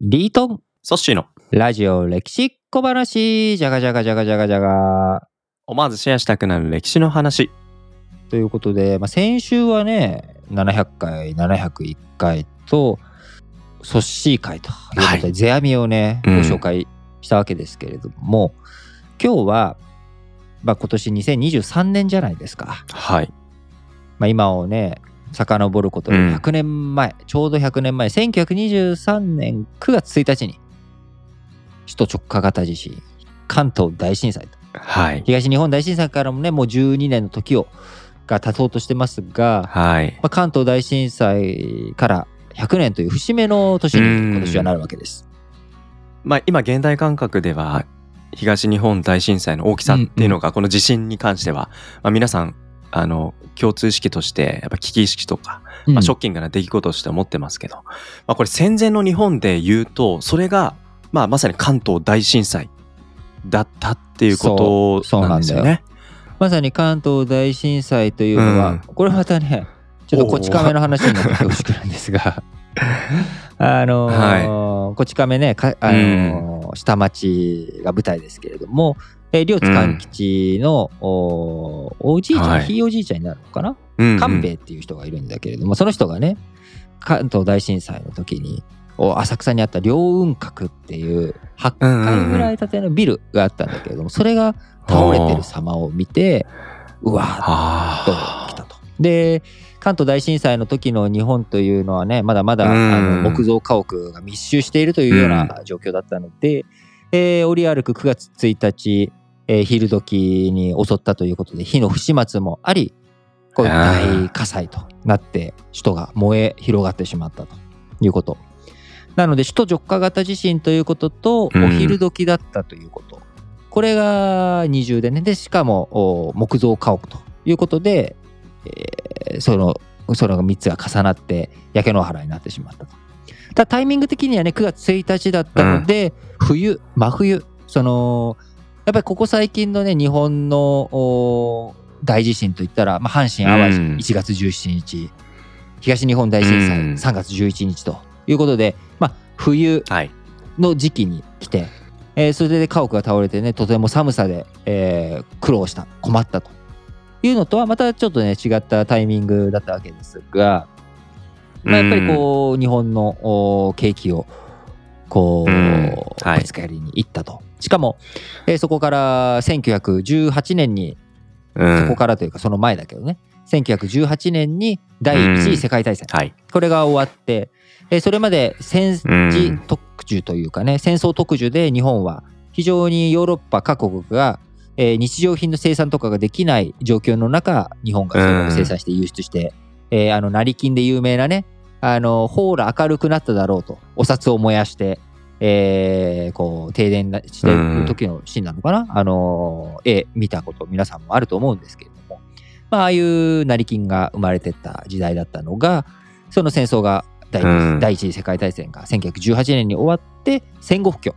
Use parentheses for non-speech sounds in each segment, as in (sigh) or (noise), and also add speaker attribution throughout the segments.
Speaker 1: リートン。
Speaker 2: ソッシーの。
Speaker 1: ラジオ歴史小話。じゃがじゃがじゃがじゃがじゃが
Speaker 2: 思わずシェアしたくなる歴史の話。
Speaker 1: ということで、まあ、先週はね700回701回とソッシー会ということで、
Speaker 2: はい。
Speaker 1: 世阿弥をねご
Speaker 2: うん。
Speaker 1: 紹介したわけですけれども、今日は、まあ、今年2023年じゃないですか、
Speaker 2: はい。
Speaker 1: まあ、今をね遡ることで
Speaker 2: うん
Speaker 1: 100年前、ちょうど100年前1923年9月1日に首都直下型地震関東大震災と
Speaker 2: はい。
Speaker 1: 東日本大震災からもねもう12年の時をが経とうとしてますが、
Speaker 2: はい。
Speaker 1: まあ、関東大震災から100年という節目の年に
Speaker 2: うん
Speaker 1: 今年はなるわけです。
Speaker 2: まあ今現代感覚では東日本大震災の大きさっていうのがこの地震に関しては、まあ、皆さんあの共通意識としてやっぱ危機意識とか、まあ、ショッキングな出来事として思ってますけど、まあ、これ戦前の日本で言うとそれが、まあ、まさに関東大震災だったっていうことなんですよ。ね。
Speaker 1: まさに関東大震災というのは、
Speaker 2: うん。
Speaker 1: これまたねちょっとこち亀の話になって恐縮なんですが (laughs) あのーこち亀ねか、あのー下町が舞台ですけれども、えー両津勘吉の、おおじいちゃん、
Speaker 2: はい。
Speaker 1: ひいおじいちゃんになるのかな？
Speaker 2: うんうん。
Speaker 1: 官兵衛っていう人がいるんだけれども、その人がね関東大震災の時にお浅草にあった凌雲閣っていう8階ぐらい建てのビルがあったんだけれどもそれが倒れてる様を見てうわーっと
Speaker 2: あ
Speaker 1: 来たと。で関東大震災の時の日本というのはねまだまだ、
Speaker 2: うん。
Speaker 1: あの木造家屋が密集しているというような状況だったので、えー折歩く9月1日、えー昼時に襲ったということで火の不始末もありこう大火災となって首都が燃え広がってしまったということ。なので首都直下型地震ということとお
Speaker 2: うん
Speaker 1: 昼時だったということ、これが二重でねでしかもお木造家屋ということで、えーそのその3つが重なって焼け野原になってしまったと。ただタイミング的にはね9月1日だったので、冬真冬そのやっぱりここ最近のね日本のお大地震といったら、まあ、阪神・淡路
Speaker 2: うん。
Speaker 1: 1月17日、東日本大震災
Speaker 2: うん。
Speaker 1: 3月11日ということで、まあ、冬
Speaker 2: はい。
Speaker 1: の時期に来て、えーそれで家屋が倒れてねとても寒さで、えー苦労した困ったと。いうのとはまたちょっとね違ったタイミングだったわけですが、まあ、やっぱりこう日本のお景気をこう、
Speaker 2: うん。はい。
Speaker 1: ぶつかりに行ったと。しかも、えーそこから1918年に
Speaker 2: うん、
Speaker 1: そこからというかその前だけどね。1918年に第一次世界大戦、
Speaker 2: はい。
Speaker 1: これが終わって、えーそれまで戦時
Speaker 2: うん。
Speaker 1: 特需というかね、戦争特需で日本は非常にヨーロッパ各国が、えー日常品の生産とかができない状況の中、日本がそれを生産して輸出して、えーあの成金で有名なね、あのほーら明るくなっただろうと、お札を燃やして、えーこう停電してる時のシーンなのかな、あの絵見たこと皆さんもあると思うんですけれども、まあ、ああいう成金が生まれてった時代だったのがその戦争が第,、一次世界大戦が1918年に終わって戦後不況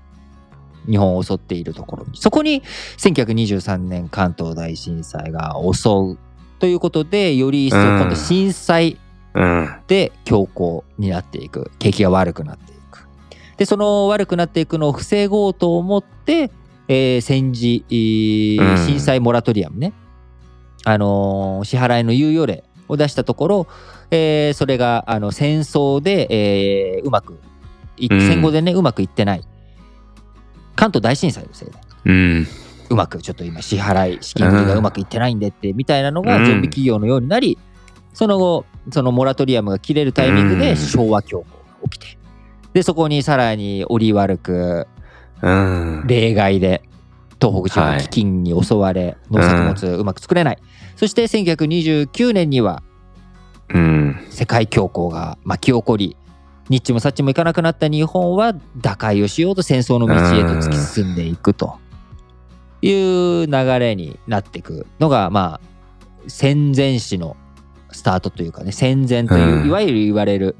Speaker 1: 日本を襲っているところに。そこに1923年関東大震災が襲うということでより一層今度震災
Speaker 2: うん。
Speaker 1: で強行になっていく。景気が悪くなっていくでその悪くなっていくのを防ごうと思って、えー戦時、震災モラトリアムね、あのー支払いの猶予令を出したところ、えーそれがあの戦争で、えーうまく戦後でねうまくいってない。関東大震災のせいで。
Speaker 2: うん。
Speaker 1: うまくちょっと今支払い資金繰りがうまくいってないんでってみたいなのが
Speaker 2: うん。
Speaker 1: ゾンビ企業のようになりその後そのモラトリアムが切れるタイミングで
Speaker 2: うん。
Speaker 1: 昭和恐慌が起きてでそこにさらに折り悪く
Speaker 2: うん。
Speaker 1: 例外で東北地方
Speaker 2: はい。
Speaker 1: 飢饉に襲われ農作物うまく作れない。そして1929年には
Speaker 2: うん。
Speaker 1: 世界恐慌が巻き起こりニッチもサッチもいかなくなった日本は打開をしようと戦争の道へと突き進んでいくと。いう流れになっていくのがまあ戦前史のスタートというかね戦前という、
Speaker 2: うん。
Speaker 1: いわゆる言われる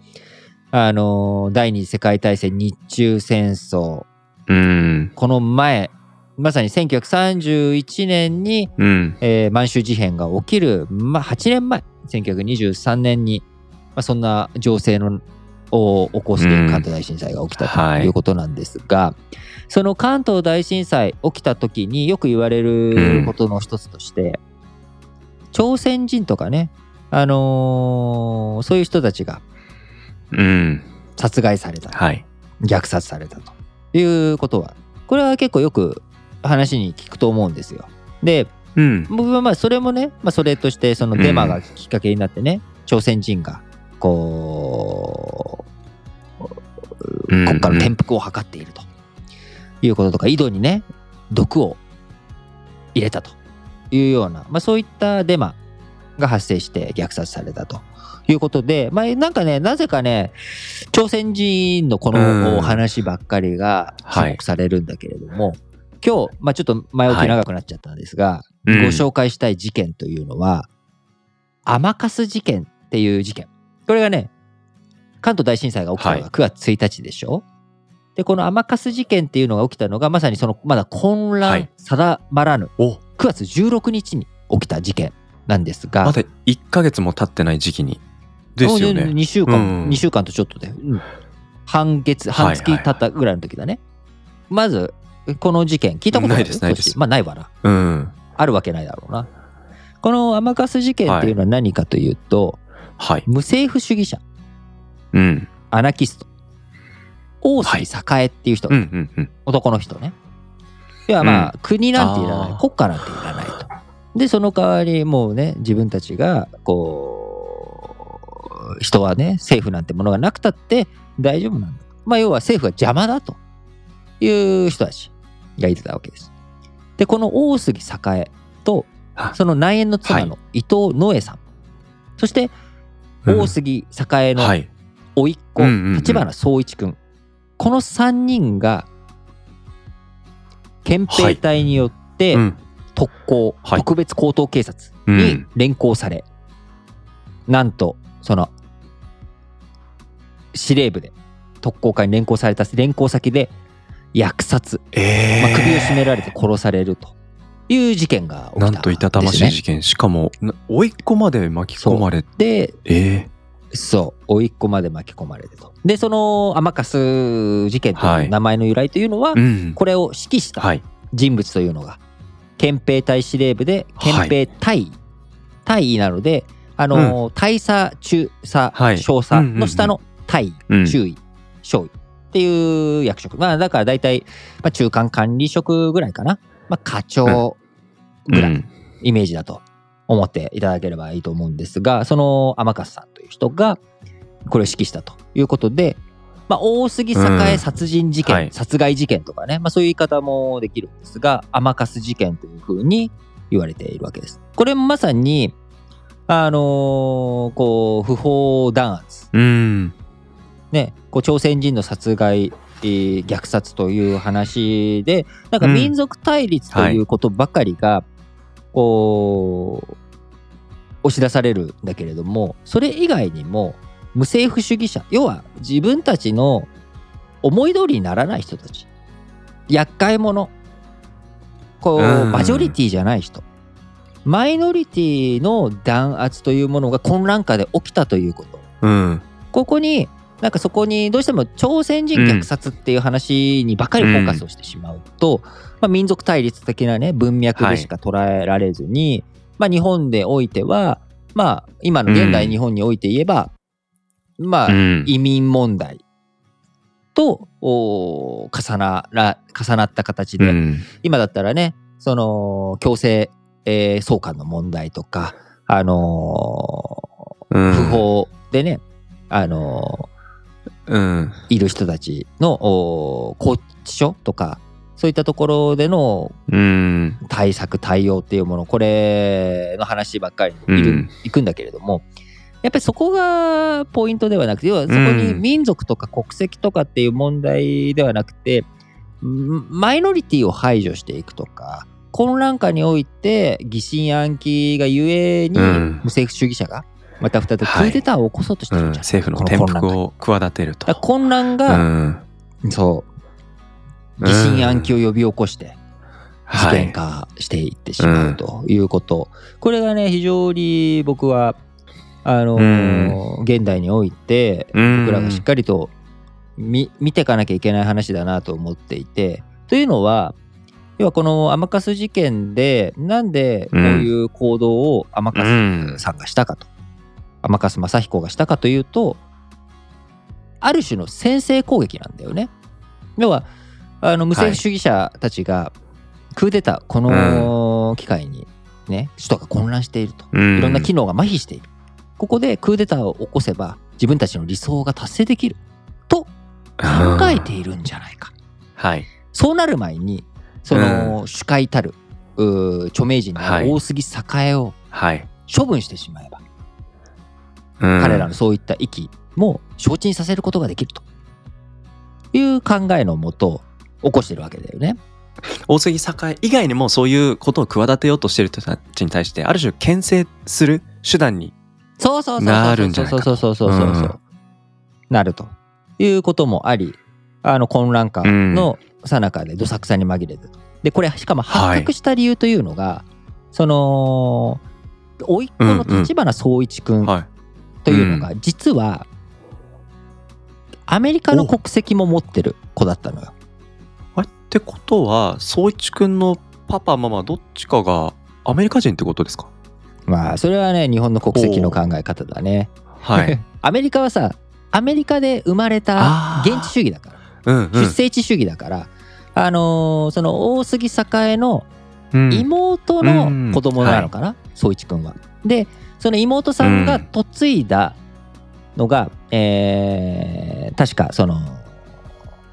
Speaker 1: あの第二次世界大戦日中戦争
Speaker 2: うん。
Speaker 1: この前まさに1931年に
Speaker 2: うん。
Speaker 1: えー満州事変が起きる、まあ、8年前1923年に、まあ、そんな情勢のを起こして関東大震災が起きたということなんですが、その関東大震災起きた時によく言われることの一つとして、朝鮮人とかね、あのー、そういう人たちが殺害された、
Speaker 2: はい、
Speaker 1: 虐殺されたということは。これは結構よく話に聞くと思うんですよ。で、
Speaker 2: うん、
Speaker 1: 僕はまあそれもね、まあ、それとしてそのデマがきっかけになってね、うん、朝鮮人がこう国家の転覆を図っているということとか井戸にね毒を入れたというような、まあ、そういったデマが発生して虐殺されたということで、まあ、なんかね、なぜかね、朝鮮人のこのお話ばっかりが注目されるんだけれども、はい、今日、まあ、ちょっと前置き長くなっちゃったんですが、はい、ご紹介したい事件というのは、天粕事件っていう事件。これがね、関東大震災が起きたのが9月1日でしょ、はい、で、この天粕事件っていうのが起きたのが、まさにその、まだ混乱定まらぬ、9月16日に起きた事件なんですが。
Speaker 2: まだ1ヶ月も経ってない時期にですよね。
Speaker 1: 2週間、うん、2週間とちょっとで、うん、半月、半月経ったぐらいの時だね。まず、この事件、聞いたことない
Speaker 2: ですないです。
Speaker 1: まあ、ないわな。
Speaker 2: うん。
Speaker 1: あるわけないだろうな。この天粕事件っていうのは何かというと、
Speaker 2: はい、
Speaker 1: 無政府主義者、
Speaker 2: うん、
Speaker 1: アナキスト、大杉栄っていう人、
Speaker 2: はいうんうんうん、
Speaker 1: 男の人ね。要はまあ、うん、国なんていらない、国家なんていらないと。で、その代わりもうね、自分たちが、こう、人はね、政府なんてものがなくたって大丈夫なんだ。まあ、要は政府が邪魔だという人たちがいてたわけです。で、この大杉栄と、その内縁の妻の伊藤野江さん、はい、そして大杉栄の甥っ子、立花総一君、この3人が憲兵隊によって特攻、はい、特別高等警察に連行され、うん、なんとその司令部で特攻隊に連行された連行先で虐殺、
Speaker 2: えー、
Speaker 1: まあ、首を絞められて殺されると。いう事件が起きた、ね、
Speaker 2: なんといたたましい事件。しかも甥っ子まで巻き込まれ
Speaker 1: て
Speaker 2: え
Speaker 1: ー、そう。甥っ子まで巻き込まれてと。でその天粕事件という名前の由来というのは、はい、これを指揮した人物というのが、憲兵隊司令部で憲兵隊、はい、隊なのであの、うん、大佐中佐、はい、小佐の下の大、中尉、少尉っていう役職。まあだから大体、まあ、中間管理職ぐらいかな。まあ課長ぐらいイメージだと思っていただければいいと思うんですが、その天笠さんという人がこれを指揮したということで、まあ、大杉栄殺人事件、うんはい、殺害事件とかね、まあ、そういう言い方もできるんですが、天笠事件というふうに言われているわけです。これもまさに、あのー、こう、不法弾圧。
Speaker 2: うん。
Speaker 1: ね、こう朝鮮人の殺害、えー、虐殺という話でなんか民族対立ということばかりが、こう押し出されるんだけれどもそれ以外にも無政府主義者要は自分たちの思い通りにならない人たち。厄介者。こうマジョリティじゃない人。マイノリティの弾圧というものが混乱下で起きたということ、
Speaker 2: うん、
Speaker 1: ここになんかそこにどうしても朝鮮人虐殺っていう話にばかりフォーカスをしてしまうと、うん、まあ、民族対立的なね文脈でしか捉えられずに、はい、まあ、日本でおいてはまあ今の現代日本において言えば、うん、まあ移民問題と重なら重なった形で、うん、今だったらねその強制、えー、送還の問題とかあのー、不法でねあの
Speaker 2: うん、
Speaker 1: いる人たちの拘置所とかそういったところでの対策対応っていうものこれの話ばっかりいる、うん、いくんだけれどもやっぱりそこがポイントではなくて要はそこに民族とか国籍とかっていう問題ではなくて、マイノリティを排除していくとか混乱下において疑心暗鬼がゆえに無政府主義者がまた再びクーデターを起こそうとしてるじゃん、はいうん、
Speaker 2: 政府の転覆を企てると。
Speaker 1: 混乱が、うん、そう。疑心暗鬼を呼び起こして事件化していってしまうということ、これがね非常に僕はあのー現代において
Speaker 2: うん。
Speaker 1: 僕らがしっかりと見見ていかなきゃいけない話だなと思っていて。というのは要はこの天笠事件でなんでこういう行動を天笠さんがしたかと、天笠正彦がしたかというとある種の先制攻撃なんだよね。要はあの無政府主義者たちがクーデターこの機会にね首都が混乱していると
Speaker 2: うん
Speaker 1: いろんな機能が麻痺している。ここでクーデターを起こせば自分たちの理想が達成できると考えているんじゃないか。
Speaker 2: はい。
Speaker 1: そうなる前にその主会たる著名人の
Speaker 2: はい
Speaker 1: 大杉栄を
Speaker 2: はい。
Speaker 1: 処分してしまえば、
Speaker 2: うん
Speaker 1: 彼らのそういった息も承知にさせることができると。いう考えのもと起こしてるわけだよね。
Speaker 2: 大杉栄以外にもそういうことを企てようとしてる人たちに対してある種牽制する手段に
Speaker 1: そうそうそうそう
Speaker 2: なるんじゃないか
Speaker 1: そうそうそうそうそうそう、
Speaker 2: うん
Speaker 1: なると。いうこともありあの混乱感の最中でどさくさに紛れてと。でこれしかも発覚した理由というのが、その甥っ子の立花総一君
Speaker 2: はい
Speaker 1: というのが実はアメリカの国籍も持ってる子だったのよ。
Speaker 2: あれってことは宗一くんのパパママどっちかがアメリカ人ってことですか？
Speaker 1: まあそれはね日本の国籍の考え方だね。
Speaker 2: はい。(laughs)
Speaker 1: アメリカはさアメリカで生まれた現地主義だから、
Speaker 2: うんうん。
Speaker 1: 出生地主義だから。あのーその大杉栄の
Speaker 2: うん。
Speaker 1: 妹の子供なのかな？宗一君は。でその妹さんが嫁いだのが、えー確かその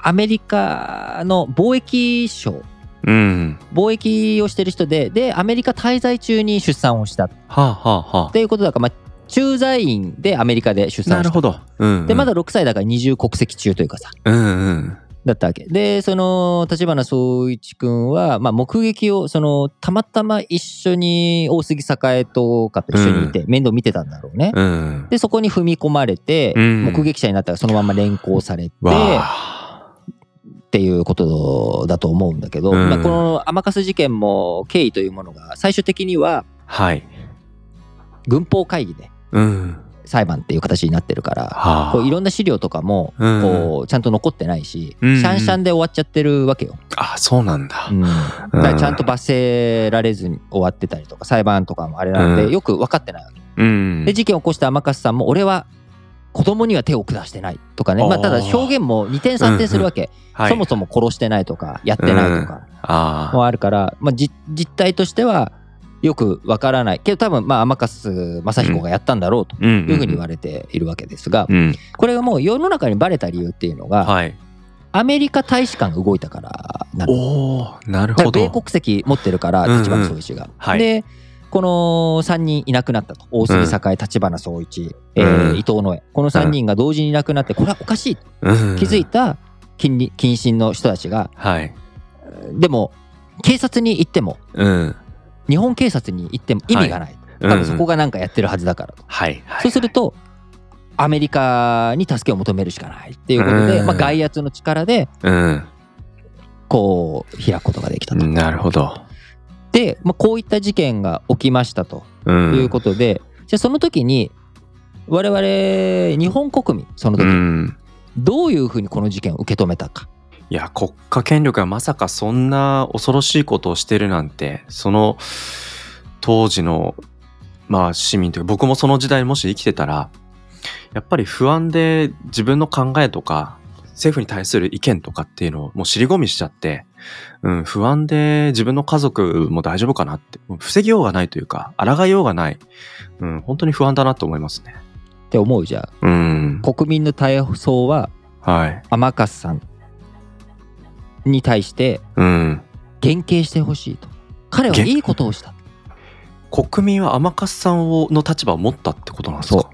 Speaker 1: アメリカの貿易省
Speaker 2: うん。
Speaker 1: 貿易をしてる人ででアメリカ滞在中に出産をした。っ
Speaker 2: はあはあ。は
Speaker 1: ていうことだから、まあ、駐在員でアメリカで出
Speaker 2: あ
Speaker 1: 産をした。
Speaker 2: なるほど。うんうん。
Speaker 1: でまだ6歳だから二重国籍中というかさ。
Speaker 2: うんうん
Speaker 1: だったわけ。でその立花宗一君は、まあ、目撃をそのたまたま一緒に大杉栄とかと一緒にいて、面倒見てたんだろうね。
Speaker 2: うん。
Speaker 1: でそこに踏み込まれて、
Speaker 2: うん。
Speaker 1: 目撃者になったらそのまま連行されて
Speaker 2: わ
Speaker 1: っ
Speaker 2: あ
Speaker 1: ていうことだと思うんだけど、
Speaker 2: うん。
Speaker 1: まあ、この天笠事件も経緯というものが最終的には
Speaker 2: はい。
Speaker 1: 軍法会議で
Speaker 2: うん
Speaker 1: 裁判っていう形になってるから
Speaker 2: はあ。
Speaker 1: こういろんな資料とかも
Speaker 2: うん。
Speaker 1: こうちゃんと残ってないし、
Speaker 2: うん
Speaker 1: シャンシャンで終わっちゃってるわけよ。
Speaker 2: あそうなんだ。
Speaker 1: うん、だからちゃんと罰せられずに終わってたりとか裁判とかもあれなんで、
Speaker 2: うん。
Speaker 1: よく分かってないわけ。
Speaker 2: うん。
Speaker 1: で事件を起こした天笠さんも俺は子供には手を下してないとかね、まあ、ただ証言も二転三転するわけ、
Speaker 2: はい。
Speaker 1: そもそも殺してないとかやってないとか
Speaker 2: あ
Speaker 1: もあるから、まあ、じ実態としてはよく分からない。けど多分まあ天笠正彦がやったんだろうというふうに言われているわけですが、
Speaker 2: うん。
Speaker 1: これがもう世の中にバレた理由っていうのが、
Speaker 2: はい。
Speaker 1: アメリカ大使館が動いたからなの。
Speaker 2: なるほど。
Speaker 1: 米国籍持ってるから
Speaker 2: うんうん。
Speaker 1: 立花総一が。
Speaker 2: はい。
Speaker 1: でこの3人いなくなったと。大杉栄立花総一、えー
Speaker 2: うん。
Speaker 1: 伊藤野江この3人が同時にいなくなってこれはおかしいと
Speaker 2: うん。
Speaker 1: 気づいた近親の人たちが
Speaker 2: はい。
Speaker 1: でも警察に行っても
Speaker 2: うん
Speaker 1: 日本警察に行っても意味がない、多分そこがなんかやってるはずだから。と、
Speaker 2: はいはい。
Speaker 1: そうするとアメリカに助けを求めるしかないっていうことで、
Speaker 2: うん。
Speaker 1: まあ、外圧の力で
Speaker 2: うん。
Speaker 1: こう開くことができたと。
Speaker 2: なるほど。
Speaker 1: で、まあ、こういった事件が起きましたと。
Speaker 2: うん。
Speaker 1: いうことで、じゃあその時に我々日本国民その時、
Speaker 2: うん。
Speaker 1: どういうふうにこの事件を受け止めたか。
Speaker 2: いや国家権力がまさかそんな恐ろしいことをしてるなんてその当時のまあ市民というか僕もその時代にもし生きてたらやっぱり不安で自分の考えとか政府に対する意見とかっていうのをもう尻込みしちゃって、うん、不安で自分の家族も大丈夫かなって防ぎようがないというか抗いようがない、うん、本当に不安だなと思いますね。
Speaker 1: って思うじゃ
Speaker 2: うん。
Speaker 1: ん国民の対応は
Speaker 2: はい。
Speaker 1: 天笠さんに対して
Speaker 2: うん、
Speaker 1: 減刑してほしいと。彼はいいことをした。
Speaker 2: 国民は天笠さんをの立場を持ったってことなんですか？
Speaker 1: そう。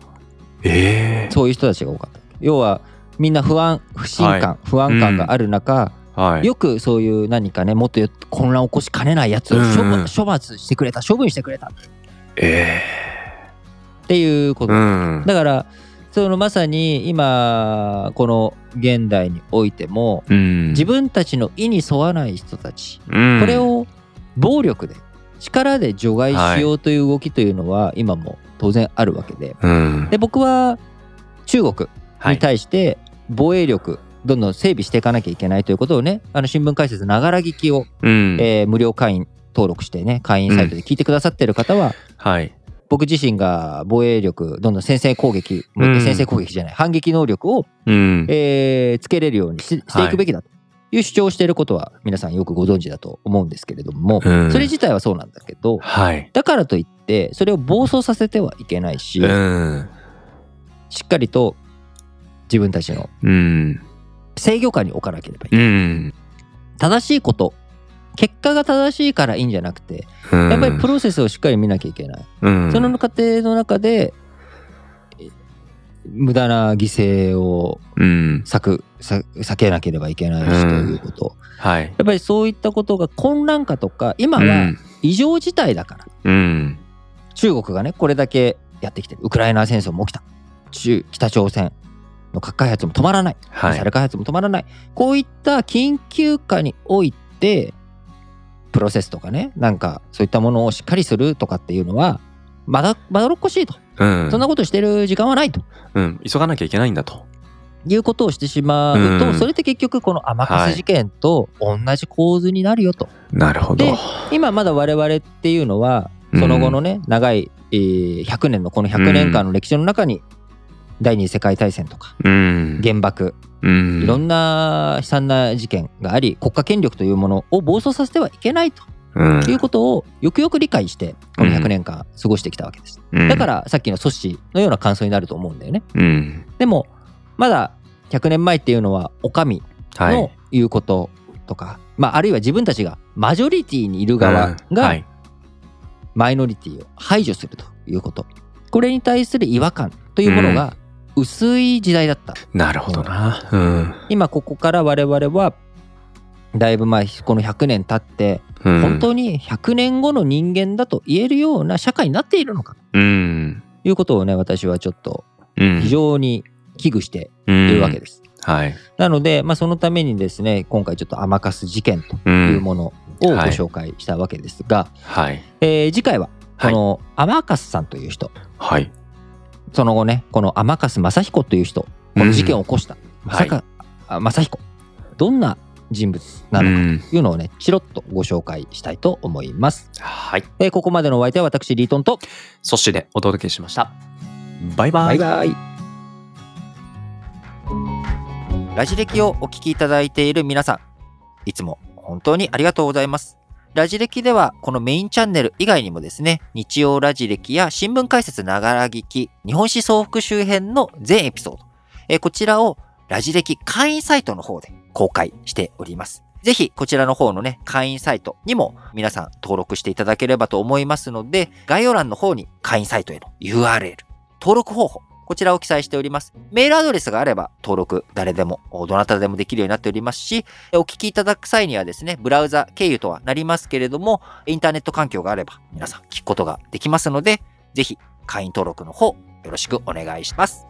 Speaker 2: ええ。
Speaker 1: そういう人たちが多かった要はみんな不安不信感、
Speaker 2: はい
Speaker 1: 不安感がある中、
Speaker 2: はい。
Speaker 1: よくそういう何かねもっと混乱を起こしかねないやつを処
Speaker 2: うん。
Speaker 1: 処罰してくれた処分してくれたっ
Speaker 2: え
Speaker 1: ていうこと、
Speaker 2: えうん。
Speaker 1: だからそのまさに今この現代においても
Speaker 2: うん。
Speaker 1: 自分たちの意に沿わない人たち、
Speaker 2: うん。
Speaker 1: これを暴力で力で除外しようという動きというのは今も当然あるわけで,、
Speaker 2: うん。
Speaker 1: で僕は中国に対して防衛力どんどん整備していかなきゃいけないということをねあの新聞解説ながら聞きを、
Speaker 2: うん。
Speaker 1: えー無料会員登録してね会員サイトで聞いてくださってる方は、
Speaker 2: はい
Speaker 1: 僕自身が防衛力どんどん先制攻撃、もう
Speaker 2: うん。
Speaker 1: 先制攻撃じゃない反撃能力を、
Speaker 2: うん。
Speaker 1: えーつけれるようにししていくべきだという主張をしていることは皆さんよくご存知だと思うんですけれども、
Speaker 2: うん。
Speaker 1: それ自体はそうなんだけど
Speaker 2: はい。
Speaker 1: だからといってそれを暴走させてはいけないし、
Speaker 2: うん。
Speaker 1: しっかりと自分たちの
Speaker 2: うん。
Speaker 1: 制御下に置かなければいけない。
Speaker 2: うん。
Speaker 1: 正しいこと結果が正しいからいいんじゃなくて
Speaker 2: うん。
Speaker 1: やっぱりプロセスをしっかり見なきゃいけない。
Speaker 2: うん。
Speaker 1: その過程の中でえ無駄な犠牲を
Speaker 2: うん。
Speaker 1: 避くさ避けなければいけないしということ、
Speaker 2: はい。
Speaker 1: やっぱりそういったことが混乱化とか今は
Speaker 2: うん。
Speaker 1: 異常事態だから、
Speaker 2: うん。
Speaker 1: 中国がねこれだけやってきてる。ウクライナ戦争も起きた。中北朝鮮の核開発も止まらない。
Speaker 2: はい。
Speaker 1: ミサイル開発も止まらない。こういった緊急下においてプロセスとかねなんかそういったものをしっかりするとかっていうのはまだまどろっこしいと、
Speaker 2: うん。
Speaker 1: そんなことしてる時間はないと。
Speaker 2: うん。急がなきゃいけないんだと。
Speaker 1: いうことをしてしまうと、
Speaker 2: うん。
Speaker 1: それって結局この甘かす事件と同じ構図になるよと。
Speaker 2: なるほど。
Speaker 1: で今まだ我々っていうのはその後のね、長い、えー100年のこの100年間の歴史の中に第二次世界大戦とか
Speaker 2: うん。
Speaker 1: 原爆
Speaker 2: うん。
Speaker 1: いろんな悲惨な事件があり国家権力というものを暴走させてはいけないと
Speaker 2: うん。
Speaker 1: いうことをよくよく理解してこの100年間過ごしてきたわけです。
Speaker 2: うん。
Speaker 1: だからさっきの阻止のような感想になると思うんだよね。
Speaker 2: うん。
Speaker 1: でもまだ100年前っていうのはお上
Speaker 2: はい。
Speaker 1: の言うこととか、まあ、あるいは自分たちがマジョリティにいる側がマイノリティを排除するということ。これに対する違和感というものが薄い時代だった、
Speaker 2: なるほどな。うん。
Speaker 1: 今ここから我々はだいぶ前この100年経って
Speaker 2: うん。
Speaker 1: 本当に100年後の人間だと言えるような社会になっているのか。
Speaker 2: うん。
Speaker 1: ということをね私はちょっと
Speaker 2: うん。
Speaker 1: 非常に危惧して
Speaker 2: い
Speaker 1: いるわけです。
Speaker 2: はい。
Speaker 1: なので、まあ、そのためにですね今回ちょっと甘かす事件と
Speaker 2: う
Speaker 1: いうんものをご
Speaker 2: はい。
Speaker 1: 紹介したわけですが、
Speaker 2: はい。
Speaker 1: えー次回はこ
Speaker 2: はい。
Speaker 1: の甘粕さんという人、
Speaker 2: はい
Speaker 1: その後ねこの甘粕正彦という人この事件を起こした、まさか、あ正彦。どんな人物なのか
Speaker 2: うん。
Speaker 1: というのをねチロッとご紹介したいと思います、
Speaker 2: はい。
Speaker 1: えーここまでのお相手は私リートンと。
Speaker 2: そしてでお届けしました。バイバイ。
Speaker 1: バイバイ。ラジ歴をお聞きいただいている皆さんいつも本当にありがとうございますラジ歴ではこのメインチャンネル以外にもですね、日曜ラジ歴や新聞解説ながら聞き、日本史総復周辺の全エピソード、えこちらをラジ歴会員サイトの方で公開しております。ぜひこちらの方のね、会員サイトにも皆さん登録していただければと思いますので、概要欄の方に会員サイトへの URL、登録方法、こちらを記載しております。メールアドレスがあれば登録誰でも、どなたでもできるようになっておりますし、お聞きいただく際にはですね、ブラウザ経由とはなりますけれども、インターネット環境があれば皆さん聞くことができますので、ぜひ会員登録の方よろしくお願いします。